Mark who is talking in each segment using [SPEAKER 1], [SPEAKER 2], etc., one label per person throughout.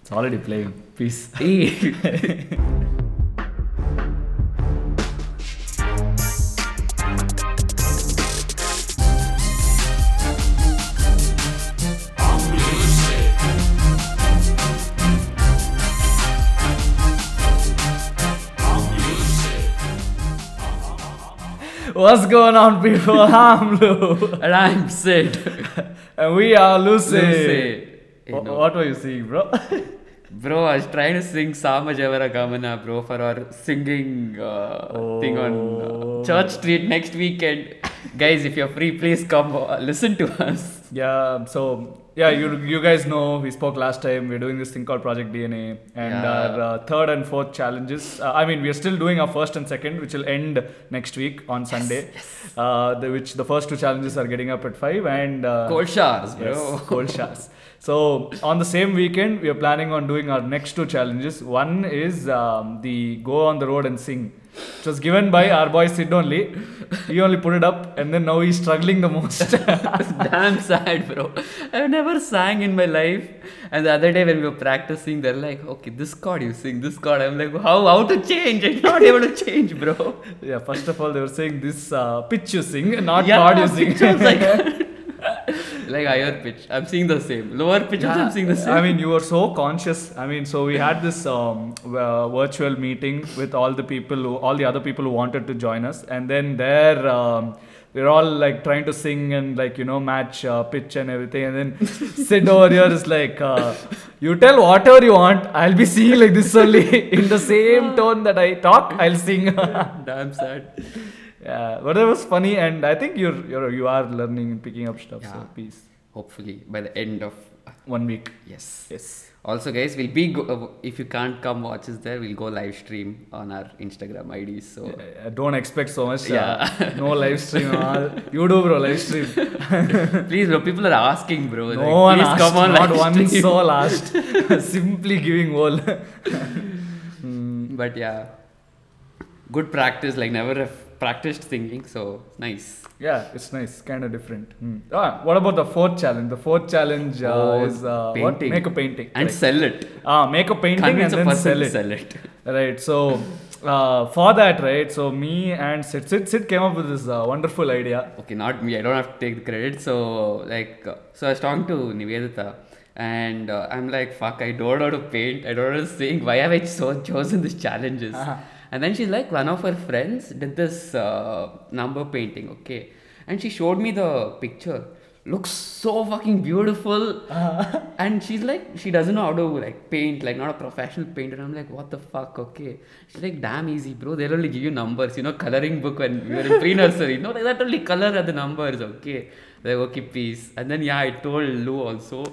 [SPEAKER 1] It's already playing. Peace. What's going on, people? I'm Lou.
[SPEAKER 2] and I'm Sid.
[SPEAKER 1] And we are Lucy.
[SPEAKER 2] Lucy. You
[SPEAKER 1] Wha-
[SPEAKER 2] know.
[SPEAKER 1] What were you seeing, bro?
[SPEAKER 2] Bro, I was trying to sing Sama Javara Gamana, bro, for our singing uh, thing on
[SPEAKER 1] Oh.
[SPEAKER 2] uh, Church Street next weekend. Guys, if you're free, please come uh, listen to us.
[SPEAKER 1] yeah, so yeah, you you guys know we spoke last time. We're doing this thing called Project DNA, and
[SPEAKER 2] Yeah.
[SPEAKER 1] our uh, third and fourth challenges. Uh, I mean, we're still doing our first and second, which will end next week on Sunday. Yes. Uh, the, which the first two challenges are getting up at five, and uh,
[SPEAKER 2] Cold showers, bro.
[SPEAKER 1] Yes, cold showers. So on the same weekend, we are planning on doing our next two challenges. One is um, the go on the road and sing. It was given by our boy Sid only. He only put it up, and then now he's struggling the most.
[SPEAKER 2] Damn sad, bro. I've never sang in my life. And the other day when we were practicing, they're like, okay, this chord you sing, this chord. I'm like, how, how to change? I'm not able to change, bro.
[SPEAKER 1] yeah, first of all, they were saying this uh, pitch you sing, not
[SPEAKER 2] Yeah,
[SPEAKER 1] chord you sing.
[SPEAKER 2] pitch was like- like higher pitch. I'm seeing the same. Lower pitch also I'm seeing the same.
[SPEAKER 1] I mean, you were so conscious. I mean, so we had this um, uh, virtual meeting with all the people, who, all the other people who wanted to join us, and then there. Um, we're all like trying to sing and like you know match uh, pitch and everything, and then Sid over here is like, uh, "You tell whatever you want. I'll be singing like this only in the same tone that I talk. I'll sing."
[SPEAKER 2] Damn sad.
[SPEAKER 1] Yeah, but it was funny, and I think you're you're you are learning and picking up stuff. So peace.
[SPEAKER 2] Hopefully by the end of
[SPEAKER 1] One week.
[SPEAKER 2] yes.
[SPEAKER 1] Yes.
[SPEAKER 2] Also, guys, we'll be go- if you can't come watch us there, we'll go live stream on our Instagram IDs. So
[SPEAKER 1] Uh, don't expect so much.
[SPEAKER 2] Yeah.
[SPEAKER 1] Uh, no live stream. all. You do, bro. Live stream.
[SPEAKER 2] please, bro, people are asking, bro.
[SPEAKER 1] No
[SPEAKER 2] like,
[SPEAKER 1] one
[SPEAKER 2] please
[SPEAKER 1] asked.
[SPEAKER 2] come on
[SPEAKER 1] not one
[SPEAKER 2] stream.
[SPEAKER 1] soul asked. Simply giving all.
[SPEAKER 2] But yeah, good practice. Like never have practiced singing, so nice.
[SPEAKER 1] yeah, it's nice. Kind of different. Hmm. Ah, what about the fourth challenge? The fourth challenge uh,
[SPEAKER 2] Oh,
[SPEAKER 1] is uh, what?
[SPEAKER 2] painting.
[SPEAKER 1] Make a painting.
[SPEAKER 2] And
[SPEAKER 1] Correct.
[SPEAKER 2] sell it.
[SPEAKER 1] Ah, make a painting
[SPEAKER 2] Convince
[SPEAKER 1] and
[SPEAKER 2] a
[SPEAKER 1] then sell it.
[SPEAKER 2] sell it.
[SPEAKER 1] Right. So uh, for that, right? So me and Sid, Sid, Sid came up with this uh, wonderful idea.
[SPEAKER 2] Okay, not me. I don't have to take the credit. So like, uh, so I was talking to Nivedita, and uh, I'm like, fuck, I don't know how to paint. I don't know how to sing. Why have I so chosen these challenges?
[SPEAKER 1] Uh-huh.
[SPEAKER 2] And then she's like, one of her friends did this uh, number painting. Okay, and she showed me the picture. Looks so fucking beautiful.
[SPEAKER 1] Uh-huh.
[SPEAKER 2] And she's like, she doesn't know how to like paint, like not a professional painter. I'm like, what the fuck? Okay. She's like, damn easy, bro. They'll only give you numbers, you know, coloring book when we were in pre-nursery. No, that only color are the numbers. Okay. Like, okay, peace. And then yeah, I told Lou also.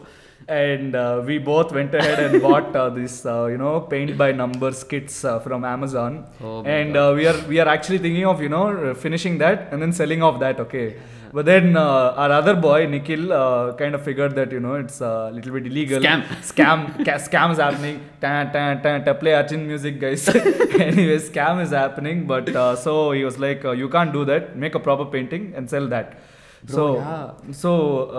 [SPEAKER 1] And uh, we both went ahead and bought uh, this uh, you know paint by numbers kits uh, from amazon.
[SPEAKER 2] Oh
[SPEAKER 1] and uh, we are we are actually thinking of you know uh, finishing that and then selling off that okay. But then uh, our other boy nikhil uh, kind of figured that you know it's a little bit illegal.
[SPEAKER 2] Scam.
[SPEAKER 1] scam. Ca- scam is happening. Ta, ta, ta, ta, play archin music guys. Anyway scam is happening. But uh, so he was like uh, you can't do that. Make a proper painting and sell that
[SPEAKER 2] Bro,
[SPEAKER 1] so
[SPEAKER 2] yeah.
[SPEAKER 1] so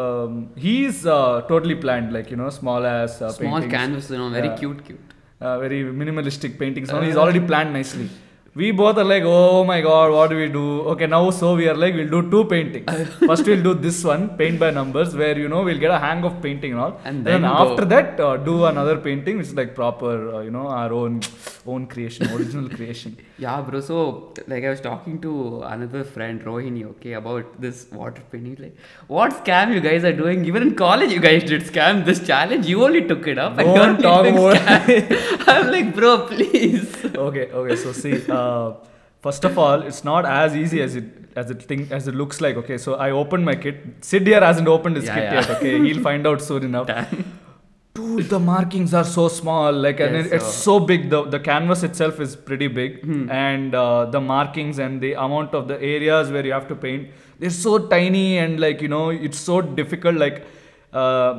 [SPEAKER 1] um, he's uh, totally planned, like you know, small as uh,
[SPEAKER 2] Small
[SPEAKER 1] paintings.
[SPEAKER 2] canvas, you know, very
[SPEAKER 1] Yeah.
[SPEAKER 2] cute, cute.
[SPEAKER 1] uh, very minimalistic paintings. So
[SPEAKER 2] Uh.
[SPEAKER 1] he's already planned nicely. We both are like, oh my god, what do we do? Okay, now so we are like, we'll do two paintings. First, we'll do this one, paint by numbers, where you know we'll get a hang of painting and all.
[SPEAKER 2] And
[SPEAKER 1] then,
[SPEAKER 2] then
[SPEAKER 1] after that, uh, do another painting, which is like proper, uh, you know, our own own creation, original creation.
[SPEAKER 2] Yeah, bro. So, like, I was talking to another friend, Rohini, okay, about this water painting. Like, what scam you guys are doing? Even in college, you guys did scam this challenge. You only took it up.
[SPEAKER 1] Don't talk
[SPEAKER 2] scam. I'm like, bro, please.
[SPEAKER 1] okay okay so see uh, first of all it's not as easy as it as it think as it looks like okay? So i opened my kit. Sid here hasn't opened his
[SPEAKER 2] Yeah,
[SPEAKER 1] kit
[SPEAKER 2] yeah.
[SPEAKER 1] yet okay? He'll find out soon enough.
[SPEAKER 2] Damn.
[SPEAKER 1] dude the markings are so small like and
[SPEAKER 2] Yes,
[SPEAKER 1] it- it's
[SPEAKER 2] uh,
[SPEAKER 1] so big. The the canvas itself is pretty big.
[SPEAKER 2] Hmm.
[SPEAKER 1] and uh, the markings and the amount of the areas where you have to paint they're so tiny and like you know it's so difficult like uh,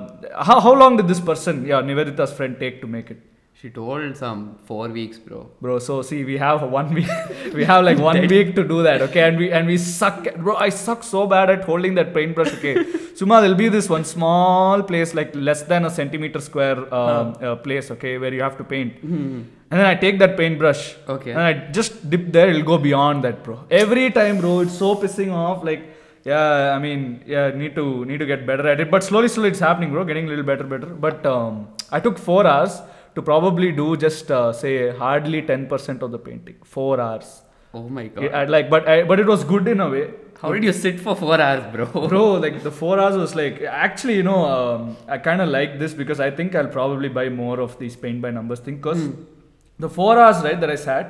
[SPEAKER 1] how, how long did this person yeah nivedita's friend take to make it
[SPEAKER 2] She told some four weeks, bro.
[SPEAKER 1] Bro, so see, we have one week, we have like one week to do that, okay? And we and we suck, bro. I suck so bad at holding that paintbrush, okay? Suma, there'll be this one small place, like less than a centimeter square um, uh, place, okay, where you have to paint. And then I take that paintbrush,
[SPEAKER 2] Okay.
[SPEAKER 1] and I just dip there. It'll go beyond that, bro. Every time, bro, it's so pissing off. Like, yeah, I mean, yeah, need to need to get better at it. But slowly, slowly, it's happening, bro. Getting a little better, better. But um, I took four hours to probably do just uh, say hardly ten percent of the painting. Four hours.
[SPEAKER 2] Oh my god.
[SPEAKER 1] I'd like, but I, but it was good in a way.
[SPEAKER 2] How did you sit for four hours, bro?
[SPEAKER 1] Bro, like the four hours was like actually, you know, um, I kind of like this because I think I'll probably buy more of these paint by numbers thing. Because the four hours right that I sat,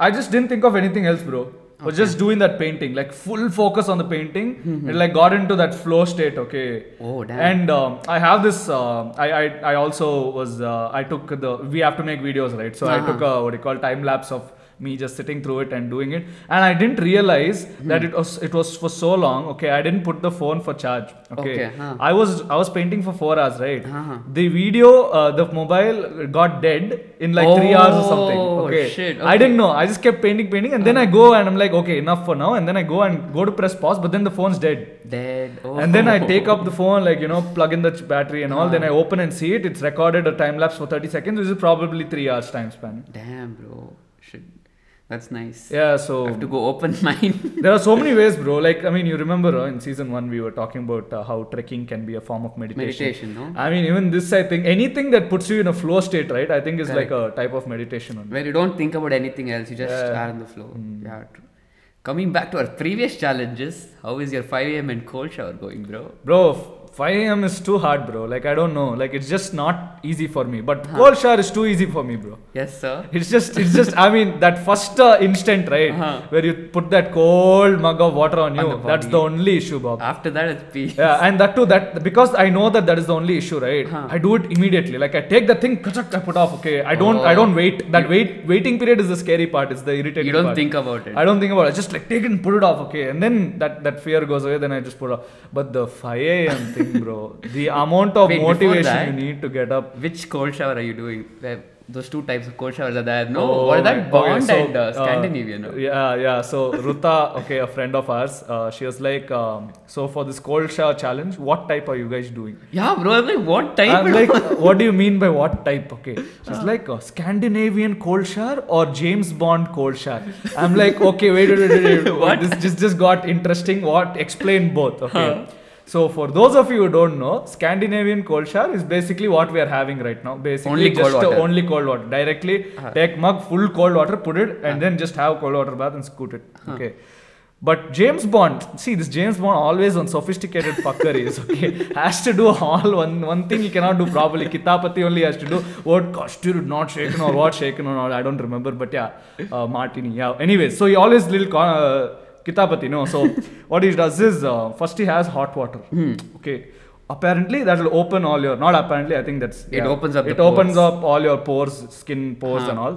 [SPEAKER 1] I just didn't think of anything else, bro. I was just doing that painting, like full focus on the painting. It like got into that flow state, okay.
[SPEAKER 2] Oh, damn.
[SPEAKER 1] And um, I have this. um I, I I also was. Uh, I took the. We have to make videos, right? So I
[SPEAKER 2] Uh-huh.
[SPEAKER 1] took a what do you call time lapse of me just sitting through it and doing it and i didn't realize that it was it was for so long okay i didn't put the phone for charge okay,
[SPEAKER 2] Okay, huh.
[SPEAKER 1] i was i was painting for 4 hours right
[SPEAKER 2] Uh-huh.
[SPEAKER 1] the video uh, the mobile got dead in like 3 hours or something
[SPEAKER 2] Oh,
[SPEAKER 1] okay
[SPEAKER 2] shit,
[SPEAKER 1] i
[SPEAKER 2] okay. Uh-huh.
[SPEAKER 1] didn't know i just kept painting painting and then i go and i'm like okay enough for now and then i go and go to press pause but then the phone's dead
[SPEAKER 2] Dead. Oh.
[SPEAKER 1] and then I take up the phone, like, you know, plug in the ch- battery and all. Then I open and see it. It's recorded a time lapse for 30 seconds, which is probably three hours time span.
[SPEAKER 2] Damn, bro. Shit. That's nice.
[SPEAKER 1] Yeah,
[SPEAKER 2] I
[SPEAKER 1] so
[SPEAKER 2] have to go open mine.
[SPEAKER 1] there are so many ways, bro. Like, I mean, you remember uh, in season one, we were talking about uh, how trekking can be a form of meditation.
[SPEAKER 2] Meditation, no?
[SPEAKER 1] I mean, even this, I think, anything that puts you in a flow state, right? I think is like a type of meditation. Only.
[SPEAKER 2] Where you don't think about anything else, you just
[SPEAKER 1] Yeah.
[SPEAKER 2] Are in the flow. Yeah, true. Coming back to our previous challenges, how is your 5 a.m. and cold shower going, bro?
[SPEAKER 1] Bro, 5 a.m. is too hard, bro. Like, I don't know. Like, it's just not easy for me. But cold shower is too easy for me, bro.
[SPEAKER 2] Yes, sir.
[SPEAKER 1] It's just, it's just. I mean, that first uh, instant, right,
[SPEAKER 2] Uh-huh.
[SPEAKER 1] where you put that cold mug of water on you.
[SPEAKER 2] the
[SPEAKER 1] that's the only issue, Bob.
[SPEAKER 2] After that, it's peace.
[SPEAKER 1] Yeah, and that too, that because I know that that is the only issue, right?
[SPEAKER 2] Huh.
[SPEAKER 1] I do it immediately. Like I take the thing, kachak, I put off. Okay, I don't, I
[SPEAKER 2] Oh.
[SPEAKER 1] don't wait. That wait, waiting period is the scary part. It's the irritating.
[SPEAKER 2] You don't
[SPEAKER 1] part.
[SPEAKER 2] think about it.
[SPEAKER 1] I don't think about it. I just like take it and put it off, okay? And then that, that fear goes away, then I just put it off. But the 5 a.m. thing, bro, the amount of
[SPEAKER 2] Wait,
[SPEAKER 1] motivation
[SPEAKER 2] that-
[SPEAKER 1] you need to get up.
[SPEAKER 2] Which cold shower are you doing? Those two types of cold showers are there. No,
[SPEAKER 1] Oh
[SPEAKER 2] what
[SPEAKER 1] my-
[SPEAKER 2] that? Bond
[SPEAKER 1] so,
[SPEAKER 2] and uh, Scandinavian. no?
[SPEAKER 1] yeah, yeah. So Ruta, okay, a friend of ours, uh, she was like, um, so for this cold shower challenge, what type are you guys doing?
[SPEAKER 2] Yeah, bro. I'm like, what type?
[SPEAKER 1] I'm like, what do you mean by what type? Okay. She's like, uh, Scandinavian cold shower or James Bond cold shower? I'm like, okay, wait, wait, wait, wait. wait.
[SPEAKER 2] What?
[SPEAKER 1] This just, just got interesting. What? Explain both. Okay. So for those of you who don't know, Scandinavian cold shower is basically what we are having right now. Basically,
[SPEAKER 2] Only
[SPEAKER 1] just uh,
[SPEAKER 2] water.
[SPEAKER 1] only cold water. Directly take mug full cold water, put it, and then just have cold water bath and scoot it. Okay. But James Bond, see this James Bond always on sophisticated fuckeries, okay? Has to do all one one thing he cannot do properly. Kitapati only has to do what costume not shaken or what shaken or not. I don't remember, but yeah, uh, Martini. Yeah. Anyways, so he always little uh, Kitapati, no. So what he does is uh, first he has hot water. Okay. Apparently that will open all your not apparently I think that's
[SPEAKER 2] It opens up
[SPEAKER 1] it opens
[SPEAKER 2] pores.
[SPEAKER 1] up all your pores, skin pores
[SPEAKER 2] Huh.
[SPEAKER 1] and all,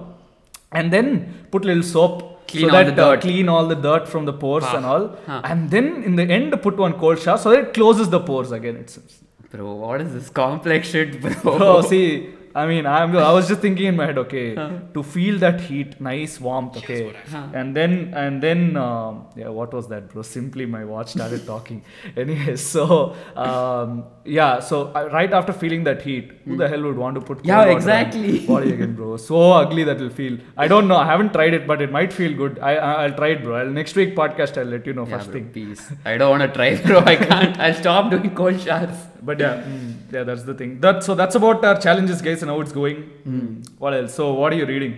[SPEAKER 1] and then put little soap
[SPEAKER 2] Clean
[SPEAKER 1] so
[SPEAKER 2] all
[SPEAKER 1] that
[SPEAKER 2] the
[SPEAKER 1] uh, clean all the dirt from the pores
[SPEAKER 2] Ah.
[SPEAKER 1] and all,
[SPEAKER 2] Huh.
[SPEAKER 1] and then in the end put one cold shower so that it closes the pores again. It seems.
[SPEAKER 2] Bro, what is this complex shit, bro?
[SPEAKER 1] Oh, see, I mean, I'm. I was just thinking in my head, okay, to feel that heat, nice warmth, okay,
[SPEAKER 2] Huh.
[SPEAKER 1] and then and then, um, yeah, what was that, bro? Simply my watch started talking. Anyway, so um, yeah, so uh, right after feeling that heat, who the hell would want to put? cold
[SPEAKER 2] Yeah, exactly.
[SPEAKER 1] Body again, bro. So ugly that will feel. I don't know. I haven't tried it, but it might feel good. I, I I'll try it, bro. I'll, next week podcast, I'll let you know
[SPEAKER 2] yeah,
[SPEAKER 1] first
[SPEAKER 2] bro,
[SPEAKER 1] thing.
[SPEAKER 2] peace. I don't want to try, it, bro. I can't. I'll stop doing cold showers.
[SPEAKER 1] But yeah, mm, yeah, that's the thing. That so that's about our challenges, guys, and how it's going. Mm. What else? So what are you reading?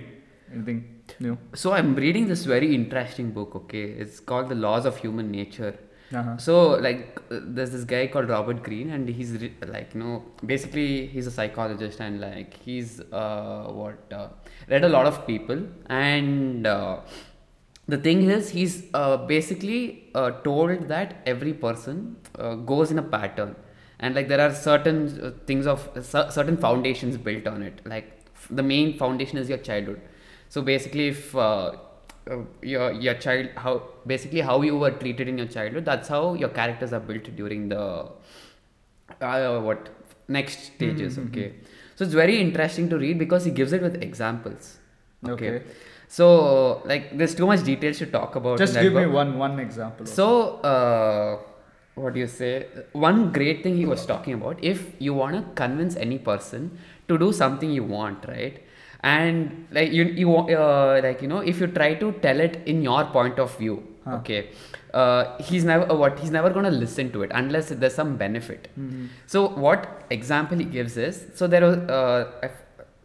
[SPEAKER 1] Anything new?
[SPEAKER 2] So I'm reading this very interesting book. Okay, it's called The Laws of Human Nature.
[SPEAKER 1] Uh-huh.
[SPEAKER 2] So like, uh, there's this guy called Robert Greene, and he's re- like, you know, basically he's a psychologist, and like he's uh, what uh, read a lot of people, and uh, the thing is, he's uh, basically uh, told that every person uh, goes in a pattern, and like there are certain uh, things of certain foundations built on it. Like the main foundation is your childhood. So basically, if uh, uh, your your child how basically how you were treated in your childhood, that's how your characters are built during the uh, what next stages. Okay. So it's very interesting to read because he gives it with examples.
[SPEAKER 1] Okay.
[SPEAKER 2] So like there's too much details to talk about.
[SPEAKER 1] Just give me one one example.
[SPEAKER 2] So, uh, what do you say? One great thing he was talking about if you want to convince any person to do something you want, right? And like you, you uh, like you know, if you try to tell it in your point of view,
[SPEAKER 1] Huh.
[SPEAKER 2] okay, uh, he's never uh, what he's never gonna listen to it unless there's some benefit.
[SPEAKER 1] Mhm.
[SPEAKER 2] So what example he gives is so there was uh,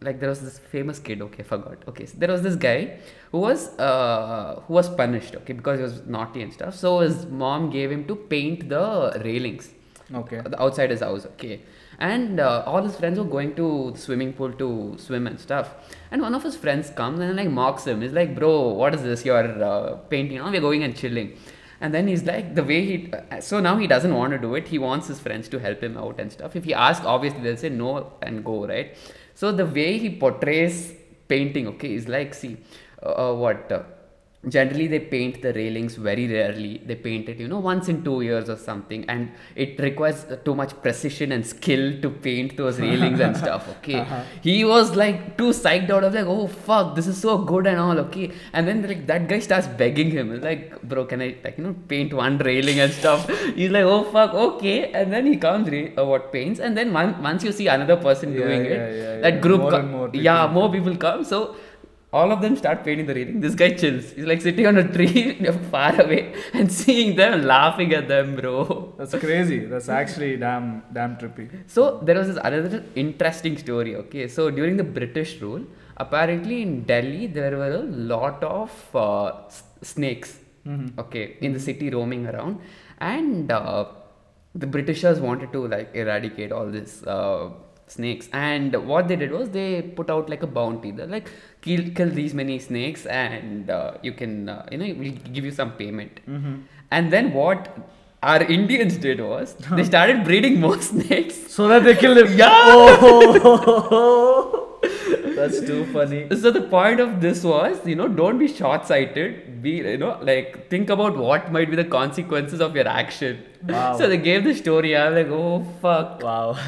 [SPEAKER 2] like there was this famous kid okay forgot. Okay so there was this guy who was uh, who was punished okay because he was naughty and stuff. So his mom gave him to paint the railings.
[SPEAKER 1] Okay.
[SPEAKER 2] the outside his house okay. And uh, all his friends were going to the swimming pool to swim and stuff. And one of his friends comes and like mocks him. He's like bro what is this? You're uh, painting. Now we're going and chilling. And then he's like the way he uh, so now he doesn't want to do it. He wants his friends to help him out and stuff. If he asks obviously they'll say no and go right so the way he portrays painting okay is like see uh, uh, what uh, generally they paint the railings very rarely. They paint it you know once in two years or something and it requires too much precision and skill to paint those railings and stuff okay?
[SPEAKER 1] Uh-huh.
[SPEAKER 2] he was like too psyched out of like oh fuck this is so good and all okay? And then like that guy starts begging him like bro can i like you know paint one railing and stuff? He's like oh fuck okay. And then he comes re- uh, what paints and then one, once you see another person
[SPEAKER 1] Yeah,
[SPEAKER 2] doing
[SPEAKER 1] yeah,
[SPEAKER 2] it
[SPEAKER 1] yeah,
[SPEAKER 2] that group
[SPEAKER 1] More
[SPEAKER 2] co-
[SPEAKER 1] more
[SPEAKER 2] yeah more people come. So all of them start painting the railing. This guy chills. He's like sitting on a tree far away and seeing them laughing at them, bro.
[SPEAKER 1] That's crazy. That's actually damn damn trippy.
[SPEAKER 2] So there was this another interesting story. Okay, so during the British rule, apparently in Delhi there were a lot of uh, snakes.
[SPEAKER 1] Mhm.
[SPEAKER 2] Okay, in the city roaming around, and uh, the Britishers wanted to like eradicate all these uh, snakes. And what they did was they put out like a bounty. They're like, kill kill these many snakes, and uh, you can uh, you know we'll give you some payment.
[SPEAKER 1] Mm-hmm.
[SPEAKER 2] And then what our Indians did was they started breeding more snakes.
[SPEAKER 1] So that they kill them.
[SPEAKER 2] Yeah.
[SPEAKER 1] Oh, that's too funny.
[SPEAKER 2] So the point of this was, you know, don't be short-sighted. Be, you know, like think about what might be the consequences of your action.
[SPEAKER 1] Wow.
[SPEAKER 2] So they gave the story. I'm like, oh fuck.
[SPEAKER 1] Wow.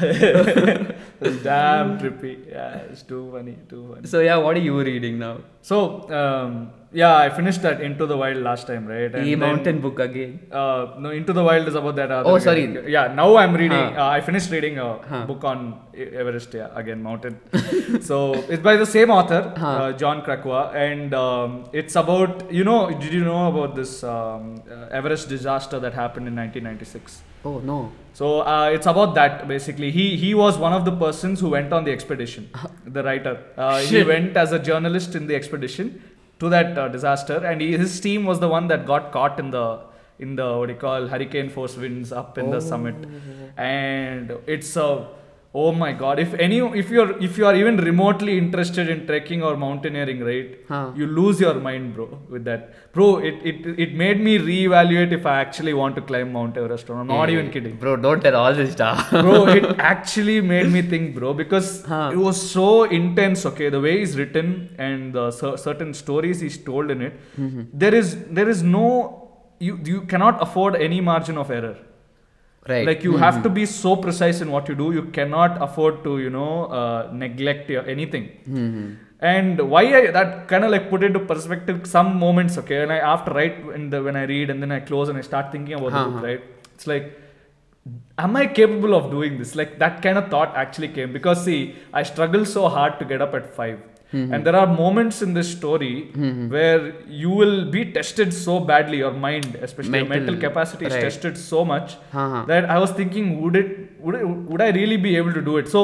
[SPEAKER 1] damn trippy. Yeah, it's too funny. Too funny.
[SPEAKER 2] So yeah, what are you reading now?
[SPEAKER 1] So um, yeah, I finished that Into the Wild last time, right?
[SPEAKER 2] The
[SPEAKER 1] then-
[SPEAKER 2] mountain book again.
[SPEAKER 1] Uh, no, Into the Wild is about that other.
[SPEAKER 2] Oh,
[SPEAKER 1] guy.
[SPEAKER 2] sorry.
[SPEAKER 1] Yeah, now I'm reading.
[SPEAKER 2] Huh.
[SPEAKER 1] Uh, I finished reading a
[SPEAKER 2] Huh.
[SPEAKER 1] book on Everest. Yeah, again, mountain. so it's by the same author,
[SPEAKER 2] Huh.
[SPEAKER 1] uh, Jon Krakauer, and um, it's about you know. Did you know about this um, uh, Everest disaster that happened in 1996?
[SPEAKER 2] Oh no.
[SPEAKER 1] So uh, it's about that basically. He he was one of the persons who went on the expedition. the writer. Uh, he went as a journalist in the expedition to that uh, disaster, and he, his team was the one that got caught in the in the what do you call hurricane force winds up in the summit, and it's a oh my god if any if you're if you are even remotely interested in trekking or mountaineering right
[SPEAKER 2] Huh.
[SPEAKER 1] you lose your mind bro with that bro it, it it made me reevaluate if i actually want to climb mount everest or not, I'm not
[SPEAKER 2] Hey,
[SPEAKER 1] even kidding
[SPEAKER 2] Bro, don't tell all this stuff.
[SPEAKER 1] bro it actually made me think bro because
[SPEAKER 2] Huh.
[SPEAKER 1] it was so intense okay the way he's written and the cer- certain stories he's told in it
[SPEAKER 2] Mm-hmm.
[SPEAKER 1] there is there is no you you cannot afford any margin of error
[SPEAKER 2] right.
[SPEAKER 1] like you have to be so precise in what you do you cannot afford to you know uh, neglect your, anything
[SPEAKER 2] Mm-hmm.
[SPEAKER 1] and why I that kind of like put into perspective some moments, okay? And I after right in the when I read and then I close and I start thinking about the
[SPEAKER 2] Uh-huh.
[SPEAKER 1] book, right? It's like, am I capable of doing this? Like that kind of thought actually came because see, I struggle so hard to get up at 5
[SPEAKER 2] Mm-hmm.
[SPEAKER 1] And there are moments in this story where you will be tested so badly, your mind, especially your mental
[SPEAKER 2] Mental,
[SPEAKER 1] capacity, is tested so much
[SPEAKER 2] Uh-huh.
[SPEAKER 1] that I was thinking, would it, would it, would I really be able to do it? So,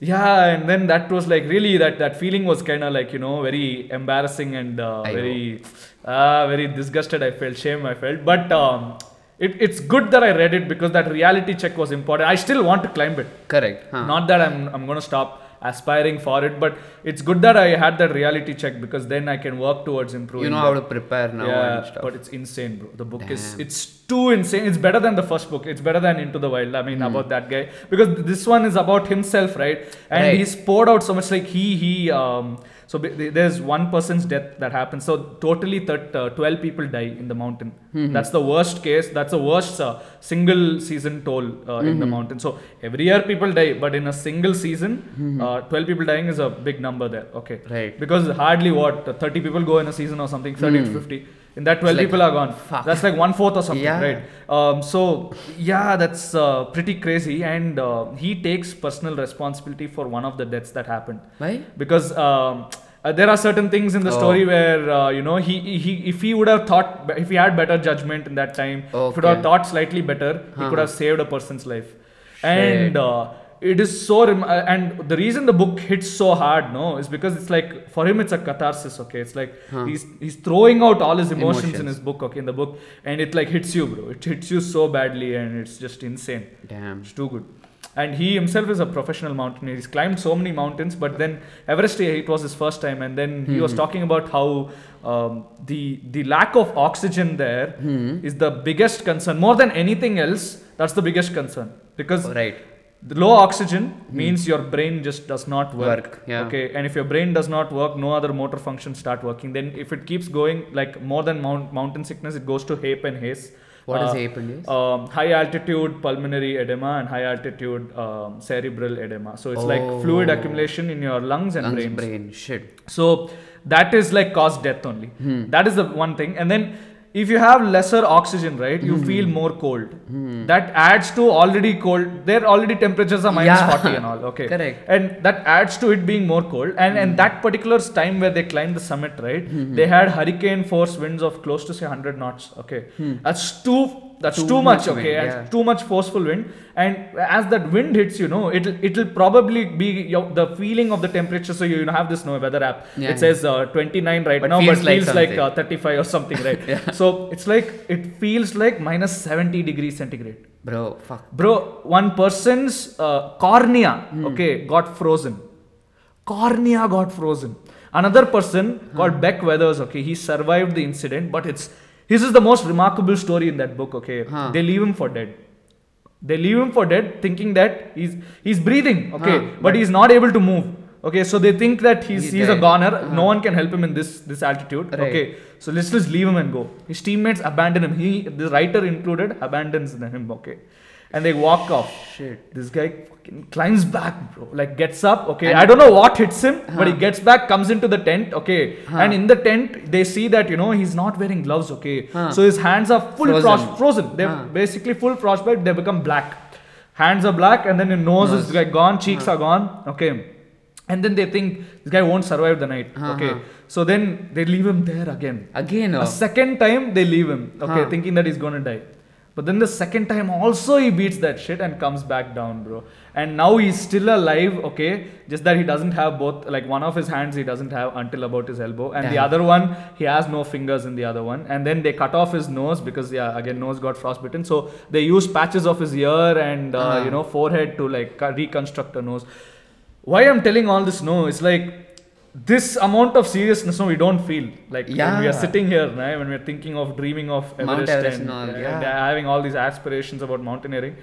[SPEAKER 1] yeah, and then that was like really that that feeling was kind of like you know very embarrassing and uh, very, uh, very disgusted. I felt shame. I felt, but um, it, it's good that I read it because that reality check was important. I still want to climb it.
[SPEAKER 2] Correct. Huh.
[SPEAKER 1] Not that I'm I'm gonna stop aspiring for it, but it's good that I had that reality check because then I can work towards improving.
[SPEAKER 2] you know how to prepare now
[SPEAKER 1] yeah,
[SPEAKER 2] and stuff.
[SPEAKER 1] but it's insane, bro. The book is it's too insane. It's better than the first book. It's better than Into the Wild. I mean, about that guy because this one is about himself, right? And
[SPEAKER 2] Right.
[SPEAKER 1] he's poured out so much. Like he he um. So there's one person's death that happens. So totally, thir- uh, 12 people die in the mountain. That's the worst case. That's the worst uh, single season toll uh, in the mountain. So every year people die, but in a single season, uh, 12 people dying is a big number there. Okay.
[SPEAKER 2] Right.
[SPEAKER 1] Because hardly what 30 people go in a season or something, 30 to 50. In that 12
[SPEAKER 2] like,
[SPEAKER 1] people are gone.
[SPEAKER 2] fuck.
[SPEAKER 1] That's like one fourth or something,
[SPEAKER 2] Yeah.
[SPEAKER 1] right? Um, so yeah, that's uh, pretty crazy, and uh, he takes personal responsibility for one of the deaths that happened
[SPEAKER 2] Why?
[SPEAKER 1] because um, uh, there are certain things in the
[SPEAKER 2] Oh.
[SPEAKER 1] story where uh, you know he, he if he would have thought if he had better judgment in that time if he would have thought slightly better he could have saved a person's life and uh, it is so rem- uh, and the reason the book hits so hard no is because it's like for him it's a catharsis okay it's like
[SPEAKER 2] Huh.
[SPEAKER 1] he's he's throwing out all his emotions, in his book okay in the book and it like hits you bro it hits you so badly and it's just insane
[SPEAKER 2] Damn.
[SPEAKER 1] it's too good. And he himself is a professional mountaineer. He's climbed so many mountains, but then Everest, it was his first time. And then he was
[SPEAKER 2] Mhm.
[SPEAKER 1] talking about how um, the the lack of oxygen there is
[SPEAKER 2] Hmm.
[SPEAKER 1] the biggest concern. More than anything else, that's the biggest concern because
[SPEAKER 2] Right.
[SPEAKER 1] The low oxygen means your brain just does not work.
[SPEAKER 2] Work, yeah.
[SPEAKER 1] Okay, and if your brain does not work, no other motor functions start working. Then if it keeps going like more than mount, mountain sickness, it goes to HAPE and HACE.
[SPEAKER 2] What is
[SPEAKER 1] Uh,
[SPEAKER 2] HAPE and HACE?
[SPEAKER 1] Um, high altitude pulmonary edema and high altitude um, cerebral edema. So it's like fluid
[SPEAKER 2] Oh.
[SPEAKER 1] accumulation in your lungs and
[SPEAKER 2] Lungs,
[SPEAKER 1] brains.
[SPEAKER 2] brain. Shit.
[SPEAKER 1] So that is like cause death only.
[SPEAKER 2] Hmm.
[SPEAKER 1] That is the one thing. And then if you have lesser oxygen, right, you feel
[SPEAKER 2] Hmm.
[SPEAKER 1] more cold. That adds to already cold. There already temperatures are minus
[SPEAKER 2] Yeah.
[SPEAKER 1] 40 and all. Okay.
[SPEAKER 2] Correct.
[SPEAKER 1] And that adds to it being more cold. And and that particular time where they climbed the summit, right,
[SPEAKER 2] Hmm.
[SPEAKER 1] they had hurricane force winds of close to say 100 knots. Okay. That's too. That's.
[SPEAKER 2] Too
[SPEAKER 1] too, much,
[SPEAKER 2] much
[SPEAKER 1] okay,
[SPEAKER 2] wind,
[SPEAKER 1] and
[SPEAKER 2] yeah.
[SPEAKER 1] too much forceful wind, and as that wind hits, you know, it'll it'll probably be your, the feeling of the temperature. So you, you know, have this no weather app.
[SPEAKER 2] Yeah,
[SPEAKER 1] it says uh, 29 right
[SPEAKER 2] But
[SPEAKER 1] now,
[SPEAKER 2] feels
[SPEAKER 1] but
[SPEAKER 2] like
[SPEAKER 1] feels like, uh, 35 or something, right?
[SPEAKER 2] Yeah.
[SPEAKER 1] So it's like it feels like minus 70 degrees centigrade.
[SPEAKER 2] Bro, fuck.
[SPEAKER 1] Bro, one person's uh, cornea,
[SPEAKER 2] Hmm.
[SPEAKER 1] okay, got frozen. Cornea got frozen. Another person called Beck Weathers, okay, he survived the incident, but it's this is the most remarkable story in that book, okay.
[SPEAKER 2] Huh.
[SPEAKER 1] They leave him for dead. They leave him for dead, thinking that he's he's breathing, okay,
[SPEAKER 2] Huh,
[SPEAKER 1] but,
[SPEAKER 2] but-
[SPEAKER 1] he's not able to move. Okay, so they think that he's
[SPEAKER 2] He's
[SPEAKER 1] he's, a goner.
[SPEAKER 2] Uh-huh.
[SPEAKER 1] No one can help him in this this altitude.
[SPEAKER 2] Right.
[SPEAKER 1] Okay, so let's just leave him and go. His teammates abandon him. He the writer included abandons him. Okay, and they walk off.
[SPEAKER 2] Shit.
[SPEAKER 1] This guy fucking climbs back, bro. Like gets up. Okay,
[SPEAKER 2] And-
[SPEAKER 1] I don't know what hits him, but he gets back, comes into the tent. Okay,
[SPEAKER 2] Huh.
[SPEAKER 1] and in the tent they see that you know he's not wearing gloves. Okay,
[SPEAKER 2] Huh.
[SPEAKER 1] so his hands are full
[SPEAKER 2] Frozen.
[SPEAKER 1] frost, frozen. They're
[SPEAKER 2] Huh.
[SPEAKER 1] basically full frostbite. They become black. Hands are black, and then your nose, is like gone, cheeks are gone. Okay. And then they think this guy won't survive the night. Okay. So then they leave him there again.
[SPEAKER 2] Again,
[SPEAKER 1] A
[SPEAKER 2] oh.
[SPEAKER 1] second time they leave him, okay,
[SPEAKER 2] Huh.
[SPEAKER 1] thinking that he's gonna die. But then the second time also he beats that shit and comes back down, bro. And now he's still alive, okay. Just that he doesn't have both, like one of his hands he doesn't have until about his elbow, and the other one he has no fingers in the other one. And then they cut off his nose because yeah, again nose got frostbitten. So they use patches of his ear and uh,
[SPEAKER 2] Ah.
[SPEAKER 1] you know forehead to like reconstruct a nose. Why I'm telling all this? No, it's like this amount of seriousness no we don't feel. Like when we are sitting here right, when we're thinking of dreaming of Everest,
[SPEAKER 2] Everest
[SPEAKER 1] and,
[SPEAKER 2] and all,
[SPEAKER 1] and having all these aspirations about mountaineering.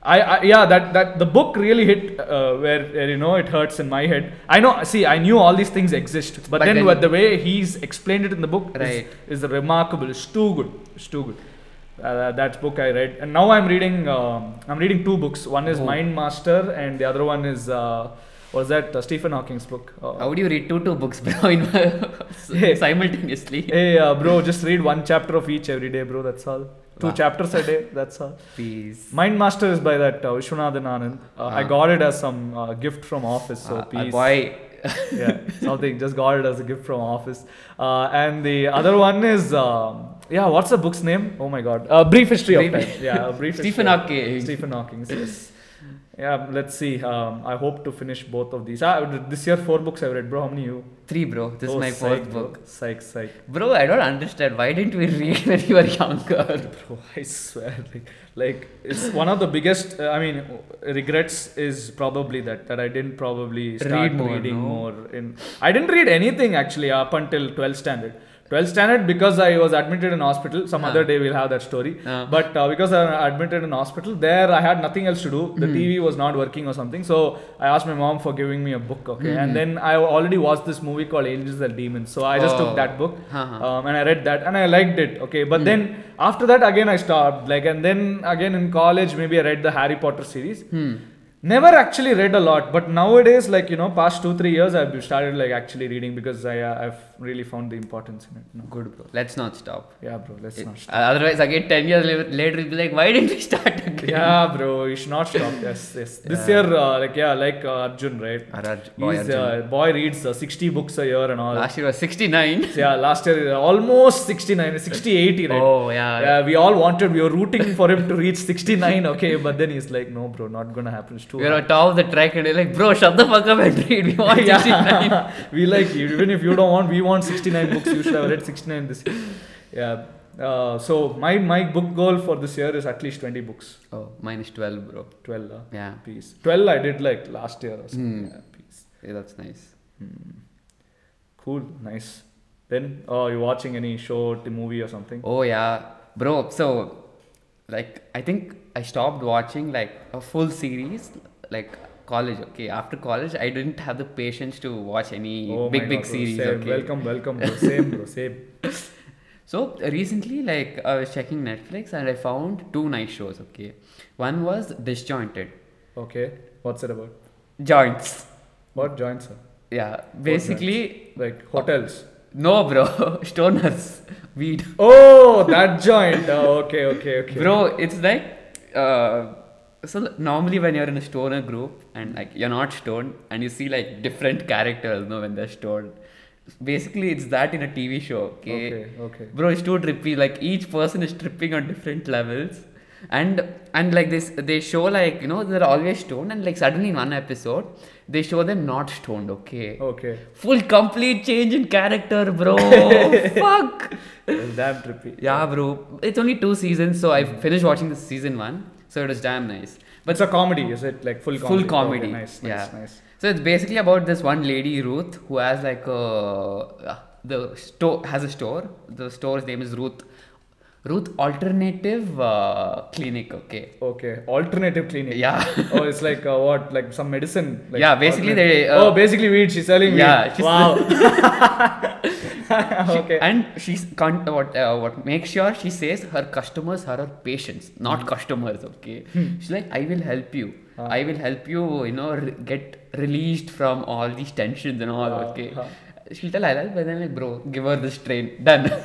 [SPEAKER 1] I, I yeah that that the book really hit uh, where, where you know it hurts in my head. I know see I knew all these things exist but,
[SPEAKER 2] But
[SPEAKER 1] then,
[SPEAKER 2] then-
[SPEAKER 1] what the way he's explained it in the book
[SPEAKER 2] Right.
[SPEAKER 1] is, is remarkable. It's too good. It's too good. Uh, that book I read. And now I'm reading um, I'm reading two books. One is
[SPEAKER 2] Oh.
[SPEAKER 1] Mind Master and the other one is uh, was that uh, Stephen Hawking's book uh,
[SPEAKER 2] How would you read two two books, bro, in
[SPEAKER 1] Hey.
[SPEAKER 2] simultaneously?
[SPEAKER 1] Hey, uh, bro, just read one chapter of each every day, bro. That's all. Two
[SPEAKER 2] Wow.
[SPEAKER 1] chapters a day. That's all.
[SPEAKER 2] Peace.
[SPEAKER 1] Mind Master is by that uh, Vishwanathan Anand. Uh, I
[SPEAKER 2] Ah.
[SPEAKER 1] got it as some uh, gift from office. So
[SPEAKER 2] Uh,
[SPEAKER 1] peace.
[SPEAKER 2] boy.
[SPEAKER 1] yeah, something. Just got it as a gift from office. Uh, and the other one is um, yeah. What's the book's name? Oh my God. Uh, brief history of
[SPEAKER 2] Brief-
[SPEAKER 1] time. Yeah, a brief.
[SPEAKER 2] Stephen
[SPEAKER 1] history of-
[SPEAKER 2] Hawking.
[SPEAKER 1] Stephen Hawking. Yes. Yeah, let's see. Um, I hope to finish both of these. Ah, this year four books I've read, bro. How many you?
[SPEAKER 2] Three, bro. This
[SPEAKER 1] Oh,
[SPEAKER 2] is my
[SPEAKER 1] psych,
[SPEAKER 2] fourth
[SPEAKER 1] bro.
[SPEAKER 2] book.
[SPEAKER 1] Psych, psych.
[SPEAKER 2] Bro, I don't understand. Why didn't we read when you were younger?
[SPEAKER 1] Bro, I swear, like, like it's one of the biggest. Uh, I mean, regrets is probably that that I didn't probably start
[SPEAKER 2] Read more,
[SPEAKER 1] reading
[SPEAKER 2] no?
[SPEAKER 1] more. In I didn't read anything actually up until 12th standard. 12th standard because I was admitted in hospital. Some
[SPEAKER 2] Huh.
[SPEAKER 1] other day we'll have that story.
[SPEAKER 2] Uh.
[SPEAKER 1] But uh, because I was admitted in hospital, there I had nothing else to do.
[SPEAKER 2] Hmm.
[SPEAKER 1] The TV was not working or something. So I asked my mom for giving me a book. Okay,
[SPEAKER 2] Hmm.
[SPEAKER 1] and then I already watched this movie called Angels and Demons. So I just
[SPEAKER 2] Oh.
[SPEAKER 1] took that book
[SPEAKER 2] Uh-huh.
[SPEAKER 1] um, and I read that and I liked it. Okay, but then after that again I stopped. Like and then again in college maybe I read the Harry Potter series. Never actually read a lot, but nowadays, like you know, past two three years, I've started like actually reading because I uh, I've really found the importance in it. you know.
[SPEAKER 2] Good, bro. Let's not stop.
[SPEAKER 1] Yeah, bro. Let's not. Stop.
[SPEAKER 2] Uh, Otherwise, again, 10 years later, we'll be like, why didn't we start again?
[SPEAKER 1] Yeah, bro. You should not stop. Yes, yes. This
[SPEAKER 2] Yeah.
[SPEAKER 1] year, uh, like yeah, like uh, Arjun, right?
[SPEAKER 2] Araj- boy,
[SPEAKER 1] He's
[SPEAKER 2] Arjun.
[SPEAKER 1] uh, boy reads uh, 60 books a year and all.
[SPEAKER 2] Last year was 69.
[SPEAKER 1] So, yeah, last year almost 69, 60, 80, right?
[SPEAKER 2] Oh, yeah.
[SPEAKER 1] Yeah, we all wanted, we were rooting for him to reach 69, okay, but then he's like, no, bro, not gonna happen. Too
[SPEAKER 2] We were on top of the track and you're like, bro, shut the fuck up and read. We want 69.
[SPEAKER 1] we like even if you don't want we want 69 books you should have read 69 this year yeah uh, so my my book goal for this year is at least 20 books
[SPEAKER 2] Oh, minus 12, bro.
[SPEAKER 1] 12 uh,
[SPEAKER 2] Yeah.
[SPEAKER 1] peace 12 i did like last year or something
[SPEAKER 2] Hmm.
[SPEAKER 1] yeah, peace
[SPEAKER 2] Yeah, that's nice.
[SPEAKER 1] cool nice then oh you watching any show t- movie or something
[SPEAKER 2] Oh, yeah. Bro, so, like, I think I stopped watching, like, a full series, like, college, okay? After college, I didn't have the patience to watch any
[SPEAKER 1] oh
[SPEAKER 2] big, big
[SPEAKER 1] God,
[SPEAKER 2] series,
[SPEAKER 1] same.
[SPEAKER 2] okay?
[SPEAKER 1] welcome welcome bro same bro same
[SPEAKER 2] So recently, like I was checking Netflix and I found two nice shows. Okay, one was Disjointed,
[SPEAKER 1] okay what's it about
[SPEAKER 2] joints.
[SPEAKER 1] what joints are
[SPEAKER 2] Yeah, basically,
[SPEAKER 1] like hotels
[SPEAKER 2] no, bro, stoners, weed,
[SPEAKER 1] oh that joint oh, okay okay okay
[SPEAKER 2] bro. It's like, uh, so normally when you're in a stoner group and like you're not stoned and you see like different characters, you know, when they're stoned. Basically, it's that in a TV show. Okay.
[SPEAKER 1] okay okay
[SPEAKER 2] bro it's too trippy like each person is tripping on different levels and and like this they show like you know they're always stoned and like suddenly in one episode they show them not stoned okay?
[SPEAKER 1] Okay.
[SPEAKER 2] Full complete change in character bro. Fuck.
[SPEAKER 1] That's damn trippy.
[SPEAKER 2] Yeah bro. It's only two seasons so i finished watching the season one so it was damn nice.
[SPEAKER 1] But it's a comedy, is it? Like full comedy?
[SPEAKER 2] full comedy.
[SPEAKER 1] Okay, nice, nice,
[SPEAKER 2] yeah.
[SPEAKER 1] nice.
[SPEAKER 2] so it's basically about this one lady ruth who has like a uh, the store has a store. The store's name is ruth ruth alternative uh, clinic okay
[SPEAKER 1] Okay, alternative clinic.
[SPEAKER 2] yeah
[SPEAKER 1] oh, it's like uh, what? Like some medicine? Like
[SPEAKER 2] Yeah, basically they, uh,
[SPEAKER 1] oh, basically weed. She's selling weed.
[SPEAKER 2] Yeah, she's-
[SPEAKER 1] wow. okay.
[SPEAKER 2] and she's con- what uh, what makes sure she says her customers are her patients not customers okay she's like i will help you
[SPEAKER 1] Ah.
[SPEAKER 2] i will help you you know re- get released from all these tensions and all
[SPEAKER 1] Ah,
[SPEAKER 2] okay
[SPEAKER 1] ah.
[SPEAKER 2] She'll tell i like but then like bro give her this train done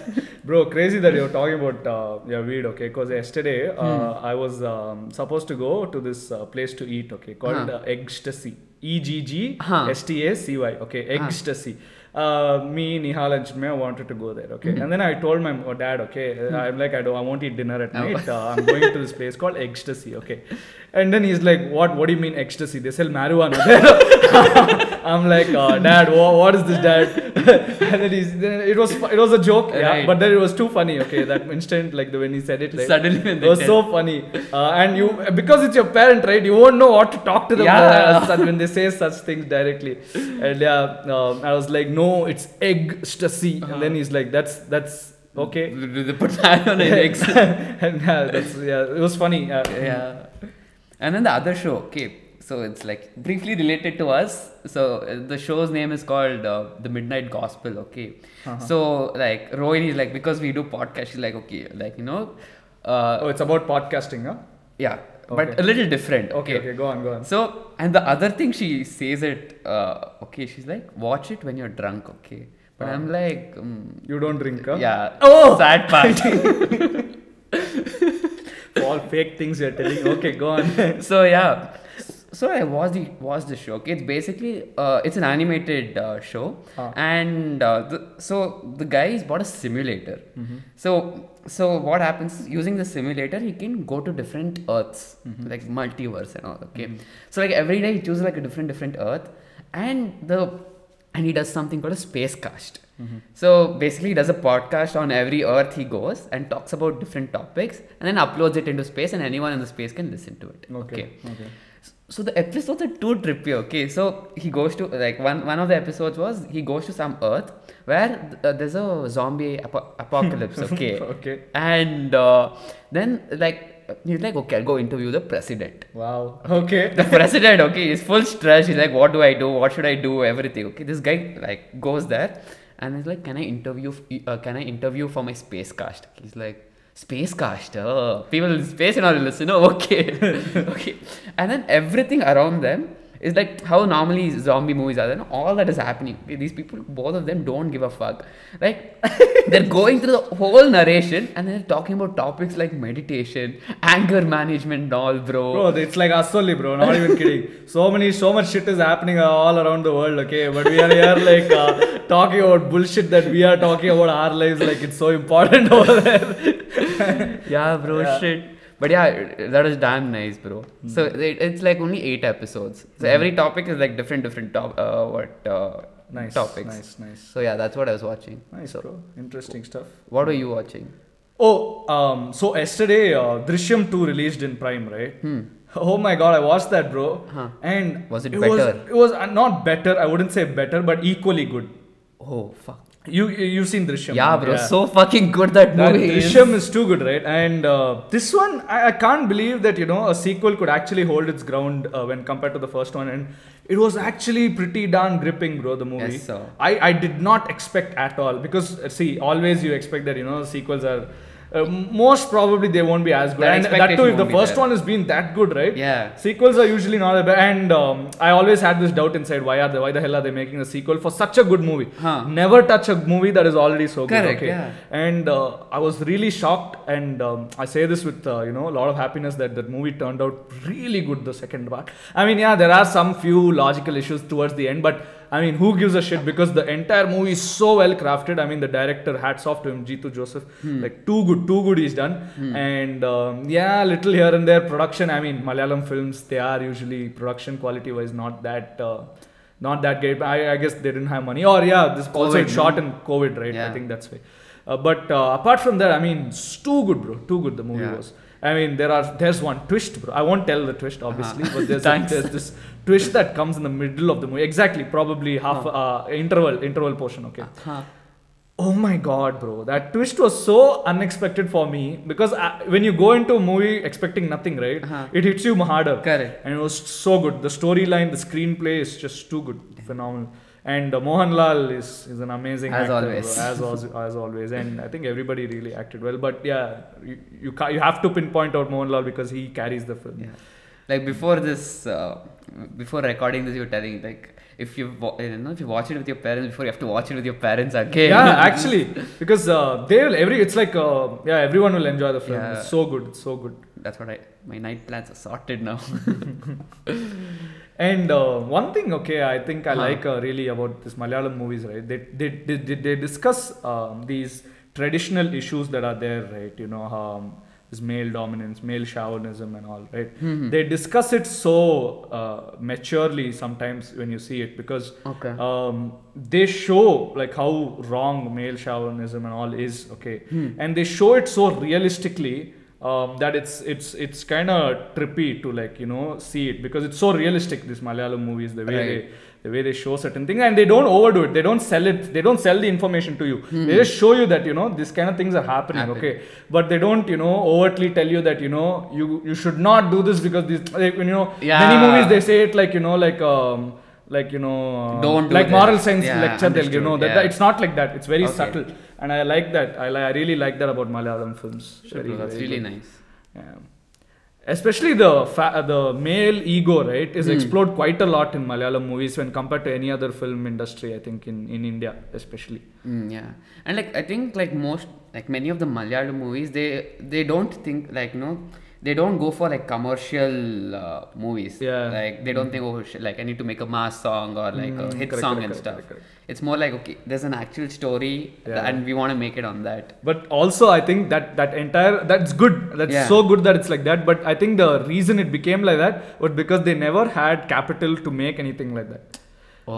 [SPEAKER 1] Bro, crazy that you're talking about uh, your weed, okay? Because yesterday uh,
[SPEAKER 2] Hmm.
[SPEAKER 1] I was um, supposed to go to this uh, place to eat, okay? Called
[SPEAKER 2] Huh.
[SPEAKER 1] uh, Egstasy. E G G
[SPEAKER 2] Huh.
[SPEAKER 1] S T A C Y, okay? Egstasy. Uh, me, Nihal, and Chinmay wanted to go there, okay? And then I told my dad, okay, uh, I'm like, I don't, I won't eat dinner at
[SPEAKER 2] Oh.
[SPEAKER 1] night. Uh, I'm going to this place called Ecstasy, okay? And then he's like, what? What do you mean ecstasy? They sell marijuana there. I'm like, uh, Dad, wha- what is this, Dad? and then he's, then it was, fu- it was a joke, yeah.
[SPEAKER 2] Right.
[SPEAKER 1] But then it was too funny, okay? That instant, like the when he said it, like,
[SPEAKER 2] Suddenly when
[SPEAKER 1] it
[SPEAKER 2] they
[SPEAKER 1] was
[SPEAKER 2] tell-
[SPEAKER 1] so funny. Uh, and you, because it's your parent, right? You won't know what to talk to them
[SPEAKER 2] Yeah.
[SPEAKER 1] uh, when they say such things directly. And yeah, um, I was like, no, it's ecstasy.
[SPEAKER 2] Uh-huh.
[SPEAKER 1] And then he's like, that's that's okay.
[SPEAKER 2] they put that on eggs
[SPEAKER 1] and yeah, that's yeah, it was funny. Uh,
[SPEAKER 2] yeah and then the other show okay so it's like briefly related to us so uh, the show's name is called uh, the midnight gospel okay
[SPEAKER 1] Uh-huh.
[SPEAKER 2] so like rohini is like because we do podcast she's like okay like you know uh,
[SPEAKER 1] Oh, it's about podcasting, huh?
[SPEAKER 2] yeah but a little different
[SPEAKER 1] Okay, okay, go on, go on.
[SPEAKER 2] so and the other thing she says it uh, okay she's like watch it when you're drunk okay but i'm like um,
[SPEAKER 1] You don't drink, huh?
[SPEAKER 2] yeah
[SPEAKER 1] Oh!
[SPEAKER 2] sad part
[SPEAKER 1] All fake things you're telling. Okay, go on.
[SPEAKER 2] so yeah so i watched the watched the show okay it's basically uh, it's an animated uh, show
[SPEAKER 1] Ah.
[SPEAKER 2] and uh, the, so the guy has bought a simulator
[SPEAKER 1] Mm-hmm.
[SPEAKER 2] so so what happens is using the simulator he can go to different earths
[SPEAKER 1] Mm-hmm.
[SPEAKER 2] like multiverse and all okay so like every day he chooses like a different different earth and the and he does something called a space cast.
[SPEAKER 1] Mm-hmm.
[SPEAKER 2] So basically, he does a podcast on every Earth he goes and talks about different topics, and then uploads it into space, and anyone in the space can listen to it.
[SPEAKER 1] Okay. Okay.
[SPEAKER 2] So the episodes are too trippy. Okay, so he goes to like one one of the episodes was he goes to some Earth where uh, there's a zombie apo- apocalypse. Okay,
[SPEAKER 1] Okay.
[SPEAKER 2] and uh, then like he's like, okay, I'll go interview the president.
[SPEAKER 1] Wow. Okay.
[SPEAKER 2] The president, okay, he's full stress. He's like, what do I do? What should I do? Everything. Okay, this guy like goes there and he's like, can I interview? f- Uh, can I interview for my space cast? He's like, space cast. Oh, people in space and all listen. Oh, okay, okay. And then everything around them is like how normally zombie movies are. Then all that is happening. These people, both of them, don't give a fuck. Like they're going through the whole narration and they're talking about topics like meditation, anger management, all, bro.
[SPEAKER 1] Bro, it's like Asoli, bro. Not even kidding. So many, so much shit is happening all around the world. Okay, but we are here like uh, talking about bullshit that we are talking about our lives. Like it's so important over there.
[SPEAKER 2] yeah, bro,
[SPEAKER 1] Yeah. Hmm.
[SPEAKER 2] shit. But yeah, that was damn nice, bro. So it, it's like only eight episodes. So every topic is like different, different top, uh, what uh,
[SPEAKER 1] nice.
[SPEAKER 2] topics.
[SPEAKER 1] Nice. Nice.
[SPEAKER 2] So yeah, that's what I was watching.
[SPEAKER 1] Nice,
[SPEAKER 2] So
[SPEAKER 1] bro. Interesting stuff.
[SPEAKER 2] what were you watching?
[SPEAKER 1] Oh, um, so yesterday, uh, Drishyam 2 released in Prime, right?
[SPEAKER 2] Hmm.
[SPEAKER 1] Oh my god, I watched that, bro.
[SPEAKER 2] Huh.
[SPEAKER 1] And
[SPEAKER 2] Was it
[SPEAKER 1] Was,
[SPEAKER 2] better?
[SPEAKER 1] it was uh, not better. I wouldn't say better, but equally good.
[SPEAKER 2] Oh fuck.
[SPEAKER 1] You you- you've seen Drishyam?
[SPEAKER 2] Yeah, bro, so fucking good that
[SPEAKER 1] That
[SPEAKER 2] movie is.
[SPEAKER 1] Drishyam is too good, right? And uh, this one, I, I can't believe that you know a sequel could actually hold its ground uh, when compared to the first one, and it was actually pretty darn gripping, bro. The movie.
[SPEAKER 2] Yes, sir.
[SPEAKER 1] I I did not expect at all because uh, see, always you expect that you know sequels are. Uh, most probably they won't be as good,
[SPEAKER 2] That
[SPEAKER 1] and that too if the first one has been that good, right?
[SPEAKER 2] Yeah.
[SPEAKER 1] Sequels are usually not that bad, and um, I always had this doubt inside: why are they? Why the hell are they making a sequel for such a good movie?
[SPEAKER 2] Huh.
[SPEAKER 1] Never touch a movie that is already so
[SPEAKER 2] Correct,
[SPEAKER 1] good. Okay.
[SPEAKER 2] yeah.
[SPEAKER 1] And uh, I was really shocked, and um, I say this with uh, you know a lot of happiness that that movie turned out really good. The second part. I mean, yeah, there are some few logical issues towards the end, but I mean, who gives a shit? Because the entire movie is so well crafted. I mean, the director, hats off to him, Jeethu Joseph. Like too good, too good he's done. And um, yeah, little here and there production. I mean, Malayalam films they are usually production quality wise not that. Uh, not that great. I, I guess they didn't have money. Or yeah, this also
[SPEAKER 2] COVID,
[SPEAKER 1] it shot in COVID, right? I think that's why. Uh, but uh, apart from that, I mean, it's too good, bro. Too good the movie
[SPEAKER 2] Yeah.
[SPEAKER 1] was. I mean, there are there's one twist, bro. I won't tell the twist, obviously, but there's, a, there's this twist that comes in the middle of the movie. Exactly, probably half uh, interval interval portion. Okay.
[SPEAKER 2] Huh.
[SPEAKER 1] Oh my god, bro. That twist was so unexpected for me because uh, when you go into a movie expecting nothing, right?
[SPEAKER 2] Uh-huh.
[SPEAKER 1] It hits you harder.
[SPEAKER 2] Correct.
[SPEAKER 1] And it was so good. The storyline, the screenplay is just too good. Phenomenal. And uh, Mohanlal is, is an amazing
[SPEAKER 2] As
[SPEAKER 1] actor,
[SPEAKER 2] always.
[SPEAKER 1] as, as, as always. And I think everybody really acted well. But yeah, you, you, ca- you have to pinpoint out Mohanlal because he carries the film.
[SPEAKER 2] Yeah. Like before this, uh, before recording this, you were telling like if you you know if you watch it with your parents before you have to watch it with your parents again.
[SPEAKER 1] Yeah, actually, because uh, they will every it's like uh, yeah everyone will enjoy the film.
[SPEAKER 2] Yeah.
[SPEAKER 1] It's so good, it's so good.
[SPEAKER 2] That's what I. My night plans are sorted now.
[SPEAKER 1] And uh, one thing, okay, I think I
[SPEAKER 2] Huh.
[SPEAKER 1] like uh, really about this Malayalam movies, right? They they they, they, discuss um, these traditional issues that are there, right? You know, um, this male dominance, male chauvinism, and all, right?
[SPEAKER 2] Mhm.
[SPEAKER 1] They discuss it so uh, maturely sometimes when you see it because
[SPEAKER 2] Okay.
[SPEAKER 1] um, they show like how wrong male chauvinism and all is, okay,
[SPEAKER 2] Hmm.
[SPEAKER 1] and they show it so realistically um, that it's it's it's kind of trippy to like you know see it because it's so realistic. These Malayalam movies, the way
[SPEAKER 2] Right.
[SPEAKER 1] they the way they show certain things, and they don't overdo it. They don't sell it. They don't sell the information to you. They just show you that you know these kind of things are happening.
[SPEAKER 2] Happen.
[SPEAKER 1] Okay, but they don't you know overtly tell you that you know you you should not do this because these like you know
[SPEAKER 2] yeah.
[SPEAKER 1] many movies they say it like you know like um like you know uh,
[SPEAKER 2] Don't do
[SPEAKER 1] like
[SPEAKER 2] this.
[SPEAKER 1] moral science
[SPEAKER 2] Yeah,
[SPEAKER 1] lecture they'll give
[SPEAKER 2] understood.
[SPEAKER 1] that,
[SPEAKER 2] Yeah.
[SPEAKER 1] that it's not like that it's very
[SPEAKER 2] Okay.
[SPEAKER 1] subtle and i like that i, li- I really like that about malayalam films
[SPEAKER 2] Sure, bro, that's really
[SPEAKER 1] good.
[SPEAKER 2] nice.
[SPEAKER 1] yeah. especially the fa- the male ego right is
[SPEAKER 2] Hmm.
[SPEAKER 1] explored quite a lot in malayalam movies when compared to any other film industry i think in in india especially
[SPEAKER 2] Mm, yeah, and like I think like most like many of the Malayalam movies, they they don't think like no, they don't go for like commercial uh, movies.
[SPEAKER 1] Yeah.
[SPEAKER 2] Like they don't think oh shit, like I need to make a mass song or like a
[SPEAKER 1] Mm,
[SPEAKER 2] hit
[SPEAKER 1] correct,
[SPEAKER 2] song
[SPEAKER 1] correct,
[SPEAKER 2] and stuff.
[SPEAKER 1] correct.
[SPEAKER 2] It's more like okay, there's an actual story
[SPEAKER 1] Yeah.
[SPEAKER 2] and we want to make it on that.
[SPEAKER 1] but also i think that that entire that's good that's
[SPEAKER 2] Yeah.
[SPEAKER 1] so good that it's like that but i think the reason it became like that was because they never had capital to make anything like that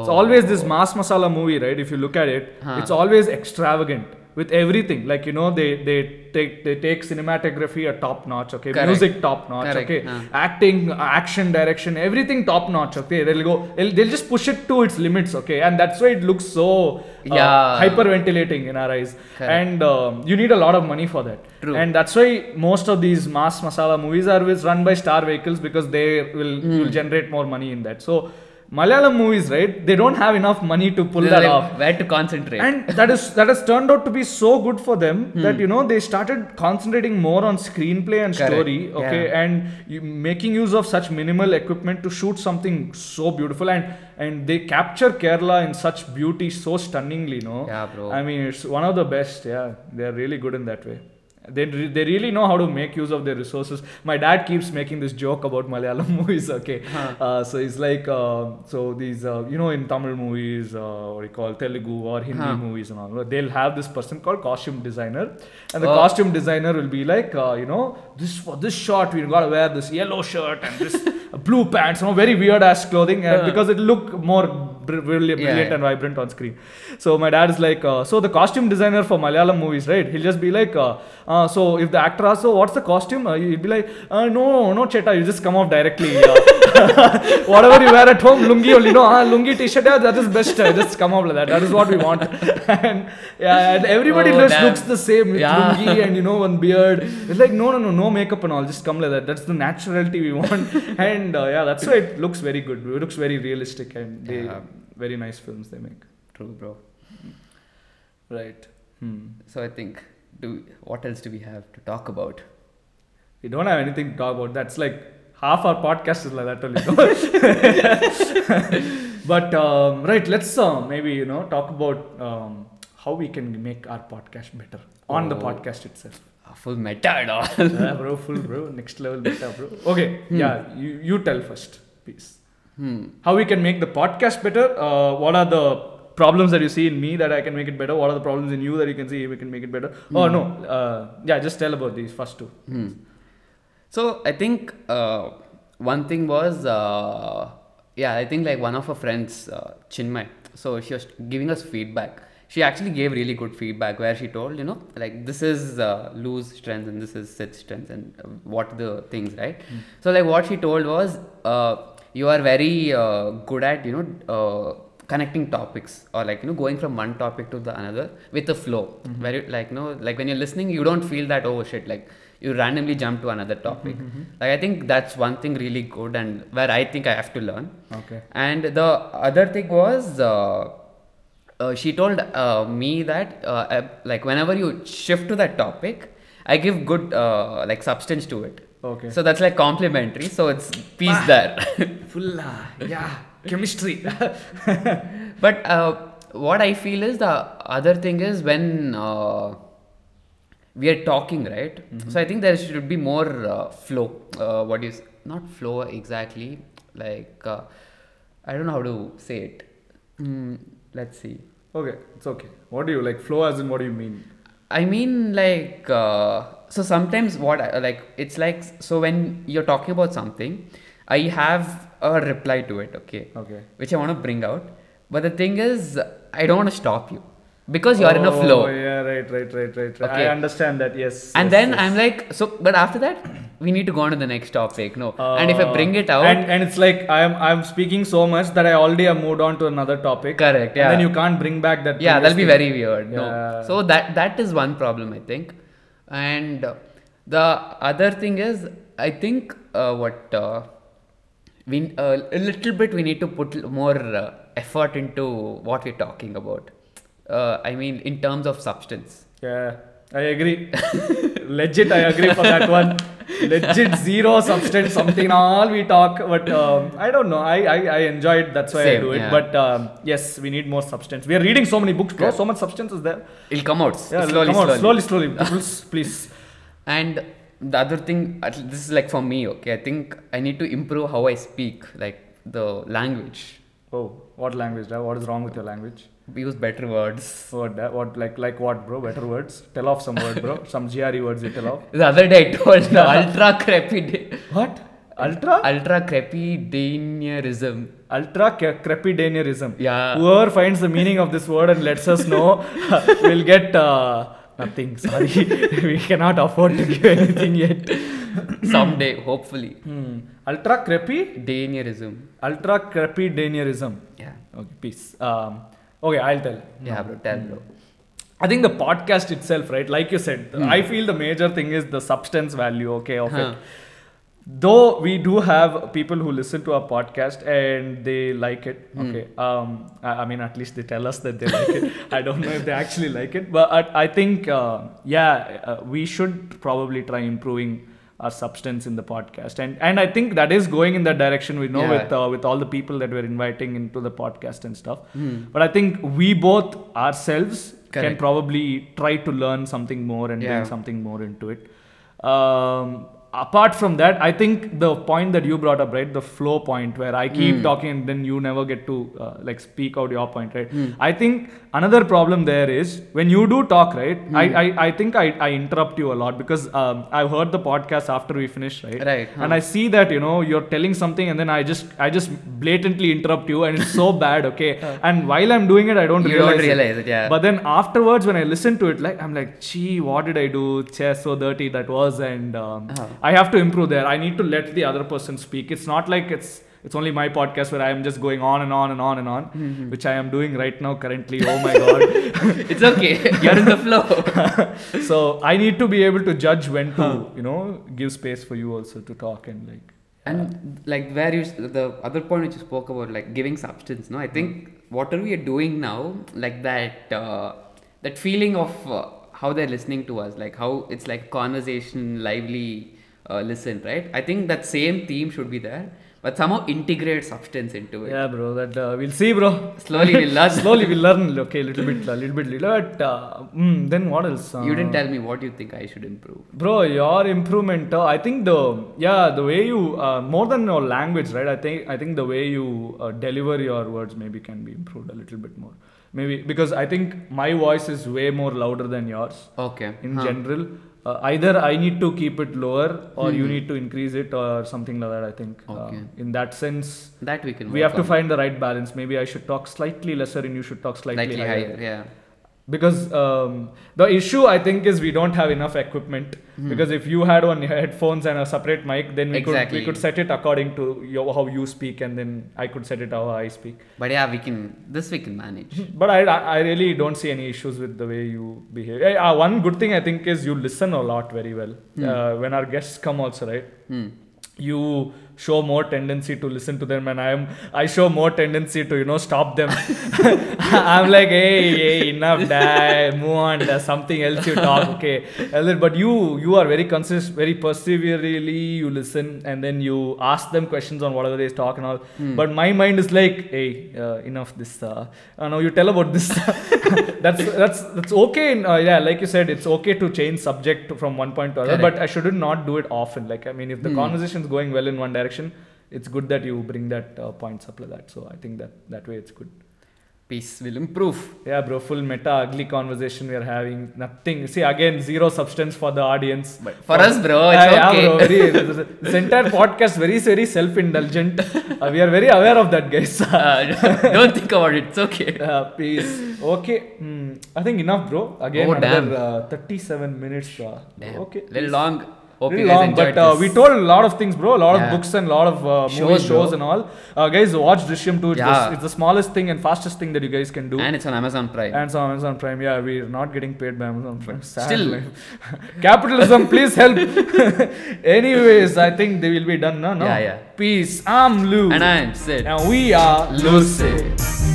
[SPEAKER 1] It's always this mass masala movie, right? If you look at it,
[SPEAKER 2] Huh.
[SPEAKER 1] it's always extravagant with everything. Like you know, they they take they take cinematography a top notch. Okay,
[SPEAKER 2] Correct.
[SPEAKER 1] music top notch.
[SPEAKER 2] Correct,
[SPEAKER 1] Okay,
[SPEAKER 2] huh.
[SPEAKER 1] acting, action, direction, everything top notch. Okay, they'll go. They'll, they'll just push it to its limits. Okay, and that's why it looks so uh,
[SPEAKER 2] Yeah.
[SPEAKER 1] hyperventilating in our eyes.
[SPEAKER 2] Correct.
[SPEAKER 1] And um, you need a lot of money for that.
[SPEAKER 2] True.
[SPEAKER 1] And that's why most of these mass masala movies are run by star vehicles because they will,
[SPEAKER 2] Hmm.
[SPEAKER 1] will generate more money in that. So Malayalam movies, right? They don't have enough money to pull that
[SPEAKER 2] Like,
[SPEAKER 1] off.
[SPEAKER 2] Where to concentrate?
[SPEAKER 1] And that is that has turned out to be so good for them
[SPEAKER 2] Hmm.
[SPEAKER 1] that you know they started concentrating more on screenplay and
[SPEAKER 2] Correct.
[SPEAKER 1] story, okay,
[SPEAKER 2] Yeah.
[SPEAKER 1] and you, making use of such minimal equipment to shoot something so beautiful and and they capture Kerala in such beauty so stunningly, no?
[SPEAKER 2] Yeah, bro.
[SPEAKER 1] I mean, it's one of the best. Yeah, they are really good in that way. They, they really know how to make use of their resources. My dad keeps making this joke about Malayalam movies. Okay, uh, so he's like, uh, so these, uh, you know, in Tamil movies, uh, what you call Telugu or Hindi
[SPEAKER 2] Huh.
[SPEAKER 1] movies and all, they'll have this person called costume designer, and the
[SPEAKER 2] Oh.
[SPEAKER 1] costume designer will be like, uh, you know, this for this shot we gotta wear this yellow shirt and this blue pants, you know, very weird ass clothing, and
[SPEAKER 2] Uh.
[SPEAKER 1] because it look more brilliant,
[SPEAKER 2] Yeah,
[SPEAKER 1] brilliant
[SPEAKER 2] yeah.
[SPEAKER 1] and vibrant on screen. So my dad is like, uh, so the costume designer for Malayalam movies, right? He'll just be like, uh, so if the actor asks, so what's the costume? Uh, he'll be like, uh, no, no, Cheta, you just come off directly. Whatever you wear at home, lungi only, no, uh, lungi t-shirt, yeah, that is best. Uh, just come off like that. That is what we want. and yeah, and everybody
[SPEAKER 2] Oh,
[SPEAKER 1] just
[SPEAKER 2] damn.
[SPEAKER 1] looks the same with
[SPEAKER 2] Yeah.
[SPEAKER 1] lungi and you know one beard. It's like no, no, no, no makeup and all. Just come like that. That's the naturality we want. and uh, yeah, that's why it looks very good. It looks very realistic and they
[SPEAKER 2] Yeah.
[SPEAKER 1] very nice films they make.
[SPEAKER 2] True, bro.
[SPEAKER 1] Right. Hmm.
[SPEAKER 2] So I think, do what else do we have to talk about?
[SPEAKER 1] We don't have anything to talk about. That's like half our podcast is like that only. but um, right, let's uh, maybe you know talk about um, how we can make our podcast better on the
[SPEAKER 2] Oh.
[SPEAKER 1] podcast itself.
[SPEAKER 2] Full meta and all.
[SPEAKER 1] yeah, bro, full bro, next level beta, bro. Okay, yeah, you, you tell first, please.
[SPEAKER 2] hmm.
[SPEAKER 1] How we can make the podcast better? Uh, what are the problems that you see in me that I can make it better? What are the problems in you that you can see we can make it better? Oh no, uh, yeah, just tell about these first two.
[SPEAKER 2] Hmm. So I think uh, one thing was, uh, yeah, I think like one of our friends, uh, Chinmay. So she was giving us feedback. She actually gave really good feedback where she told, you know, like this is uh, Lou's strengths and this is Sid's strength and uh, what the things, right? So like what she told was, uh, you are very uh, good at, you know, uh, connecting topics or like you know going from one topic to the another with a flow. Where you, like you know like when you're listening you don't feel that oh shit like you randomly jump to another topic. like i think that's one thing really good and where i think i have to learn.
[SPEAKER 1] Okay.
[SPEAKER 2] and the other thing was uh, uh, she told uh, me that uh, uh, like whenever you shift to that topic i give good uh, like substance to it.
[SPEAKER 1] Okay.
[SPEAKER 2] so that's like complimentary. So it's peace there.
[SPEAKER 1] Full, uh, yeah, chemistry.
[SPEAKER 2] but uh, what I feel is the other thing is when uh, we are talking, right? So I think there should be more uh, flow. Uh, what is not flow exactly? Like uh, I don't know how to say it. Mm, let's see.
[SPEAKER 1] okay, it's okay. What do you like? Flow as in what do you mean?
[SPEAKER 2] I mean, like, uh, so sometimes what, I, like, it's like, so when you're talking about something, I have a reply to it, okay?
[SPEAKER 1] Okay.
[SPEAKER 2] Which I want to bring out. But the thing is, I don't want to stop you because you're in a flow.
[SPEAKER 1] Oh, yeah, right, right, right, right, right.
[SPEAKER 2] Okay.
[SPEAKER 1] I understand that, yes.
[SPEAKER 2] And
[SPEAKER 1] yes,
[SPEAKER 2] then
[SPEAKER 1] yes.
[SPEAKER 2] I'm like, so, but after that, we need to go on to the next topic, no? and if I
[SPEAKER 1] Uh,
[SPEAKER 2] bring it out,
[SPEAKER 1] and, and it's like I'm I'm speaking so much that I already have moved on to another topic.
[SPEAKER 2] Correct, Yeah.
[SPEAKER 1] And then you can't bring back that.
[SPEAKER 2] yeah that'll be very weird no
[SPEAKER 1] Yeah.
[SPEAKER 2] so that that is one problem i think and uh, the other thing is i think uh, what uh, we uh, a little bit we need to put more uh, effort into what we're talking about uh, i mean in terms of substance
[SPEAKER 1] Yeah, I agree. Legit, I agree for that one. Legit zero substance, something all we talk, but um, I don't know. I, I, I enjoy it. That's why I do it.
[SPEAKER 2] yeah.
[SPEAKER 1] But um, yes, we need more substance. We are reading so many books, bro.
[SPEAKER 2] Yeah.
[SPEAKER 1] So much substance is there.
[SPEAKER 2] it'll come out
[SPEAKER 1] Yeah,
[SPEAKER 2] slowly,
[SPEAKER 1] come on,
[SPEAKER 2] slowly
[SPEAKER 1] slowly, slowly. Please, please.
[SPEAKER 2] and the other thing this is like for me okay i think i need to improve how i speak like the language
[SPEAKER 1] Oh, what language? Dad? What is wrong with your language?
[SPEAKER 2] use better words
[SPEAKER 1] What? Dad? What? Like like what, bro? Better words? Tell off some word, bro. Some GRE words you tell off.
[SPEAKER 2] The other day I told the ultra crappy day.
[SPEAKER 1] What? Ultra?
[SPEAKER 2] Ultra crepidanism.
[SPEAKER 1] Ultra cre- crepidanism.
[SPEAKER 2] Yeah.
[SPEAKER 1] Whoever finds the meaning of this word and lets us know we'll get uh, nothing. Sorry. we cannot afford to give anything yet.
[SPEAKER 2] Someday, hopefully.
[SPEAKER 1] Hmm. Ultra crepi?
[SPEAKER 2] Danierism.
[SPEAKER 1] Ultra crepidanism.
[SPEAKER 2] Yeah.
[SPEAKER 1] Okay, peace. Um, okay, I'll tell.
[SPEAKER 2] Yeah, bro. Tell, bro.
[SPEAKER 1] I think the podcast itself, right? Like you said, I feel the major thing is the substance value, okay, of
[SPEAKER 2] Huh.
[SPEAKER 1] it. Though we do have people who listen to our podcast and they like it, okay. Um, I, I mean, at least they tell us that they like it. I don't know if they actually like it, but I, I think, uh, yeah, uh, we should probably try improving our substance in the podcast, and and I think that is going in that direction. We know
[SPEAKER 2] Yeah.
[SPEAKER 1] with uh, with all the people that we're inviting into the podcast and stuff.
[SPEAKER 2] Hmm.
[SPEAKER 1] But I think we both ourselves can probably try to learn something more and
[SPEAKER 2] Yeah.
[SPEAKER 1] bring something more into it. Um, apart from that, I think the point that you brought up, right, the flow point where I
[SPEAKER 2] Hmm.
[SPEAKER 1] keep talking and then you never get to uh, like speak out your point, right? I think another problem there is when you do talk, right?
[SPEAKER 2] Hmm.
[SPEAKER 1] I, I I think I, I interrupt you a lot because um, I've heard the podcast after we finish, right?
[SPEAKER 2] Right,
[SPEAKER 1] And. I see that you know you're telling something and then I just I just blatantly interrupt you and it's so bad, okay? And while I'm doing it, I don't
[SPEAKER 2] You
[SPEAKER 1] realize
[SPEAKER 2] don't realize it, yeah.
[SPEAKER 1] But then afterwards, when I listen to it, like I'm like, gee, what did I do? Cheh, so dirty that was, and um,
[SPEAKER 2] Oh.
[SPEAKER 1] I have to improve there. I need to let the other person speak. It's not like it's it's only my podcast where I am just going on and on and on and on,
[SPEAKER 2] Mm-hmm.
[SPEAKER 1] which I am doing right now currently. Oh my god!
[SPEAKER 2] it's okay. You're in the flow.
[SPEAKER 1] so I need to be able to judge when to you know give space for you also to talk and like.
[SPEAKER 2] And like where you the other point which you spoke about like giving substance, no, I think what are we doing now, like that uh, that feeling of uh, how they're listening to us, like how it's like conversation, lively uh, listen, right? I think that same theme should be there, but somehow integrate substance into it.
[SPEAKER 1] Yeah, bro. That uh, we'll see, bro.
[SPEAKER 2] Slowly we'll learn.
[SPEAKER 1] Slowly we'll learn. Okay, little bit, a little bit, little. But uh, mm, then what else? Uh,
[SPEAKER 2] You didn't tell me what you think I should improve.
[SPEAKER 1] Bro, your improvement. Uh, I think the yeah the way you uh, more than your language, right? I think I think the way you uh, deliver your words maybe can be improved a little bit more. Maybe because I think my voice is way more louder than yours
[SPEAKER 2] Okay.
[SPEAKER 1] in
[SPEAKER 2] huh.
[SPEAKER 1] general. Uh, either I need to keep it lower or you need to increase it or something like that. I think. Uh,
[SPEAKER 2] Hmm. Okay.
[SPEAKER 1] in that sense,
[SPEAKER 2] That we can.
[SPEAKER 1] we have to find the right balance. Maybe I should talk slightly lesser and you should talk slightly,
[SPEAKER 2] slightly
[SPEAKER 1] higher
[SPEAKER 2] higher. Yeah.
[SPEAKER 1] Because um, the issue I think is we don't have enough equipment. Because if you had one headphones and a separate mic, then we could we could set it according to your, how you speak, and then I could set it how I speak.
[SPEAKER 2] But yeah, we can. This we can manage.
[SPEAKER 1] But I I really don't see any issues with the way you behave. Eh, Uh, one good thing I think is you listen a lot very well. Uh, when our guests come also, right?
[SPEAKER 2] Hmm.
[SPEAKER 1] you show more tendency to listen to them and i am i show more tendency to you know stop them. I'm like hey hey enough die move on there's something else you talk. Okay. But you you are very consist very perseveringly you listen and then you ask them questions on whatever they talk and all. But my mind is like hey uh, enough this uh, uh, no you tell about this. That's that's that's okay in, uh, yeah like you said it's okay to change subject from one point to other
[SPEAKER 2] Correct.
[SPEAKER 1] but I should not do it often. Like I mean, if the
[SPEAKER 2] Hmm.
[SPEAKER 1] conversation is going well in one direction, it's good that you bring that uh, points up like that. So I think that that way it's good.
[SPEAKER 2] Peace will improve.
[SPEAKER 1] Yeah, bro. Full meta ugly conversation we are having. Nothing. See again, zero substance for the audience.
[SPEAKER 2] But for us, bro, it's
[SPEAKER 1] Yeah,
[SPEAKER 2] okay.
[SPEAKER 1] yeah, bro. Very, this entire podcast very very self-indulgent. Uh, we are very aware of that, guys.
[SPEAKER 2] Uh, don't think about it. It's okay.
[SPEAKER 1] Uh, peace. Okay. Hmm. I think enough, bro. Again,
[SPEAKER 2] Oh,
[SPEAKER 1] another uh, 37 minutes. Uh. Okay.
[SPEAKER 2] Little long. Hope
[SPEAKER 1] Really long, but uh, we told a lot of things, bro. A lot
[SPEAKER 2] Yeah.
[SPEAKER 1] of books and a lot of uh,
[SPEAKER 2] Shows,
[SPEAKER 1] movies, shows, and all. Uh, guys, watch Drishyam 2. It's,
[SPEAKER 2] Yeah.
[SPEAKER 1] the, it's the smallest thing and fastest thing that you guys can do.
[SPEAKER 2] and it's on Amazon Prime.
[SPEAKER 1] And it's on Amazon Prime. Yeah, we're not getting paid by Amazon Prime. Sad
[SPEAKER 2] Still.
[SPEAKER 1] Capitalism, please help. Anyways, I think they will be done now. No?
[SPEAKER 2] Yeah, yeah.
[SPEAKER 1] Peace. I'm Lou.
[SPEAKER 2] and I'm Sid.
[SPEAKER 1] And we are
[SPEAKER 2] Lucid.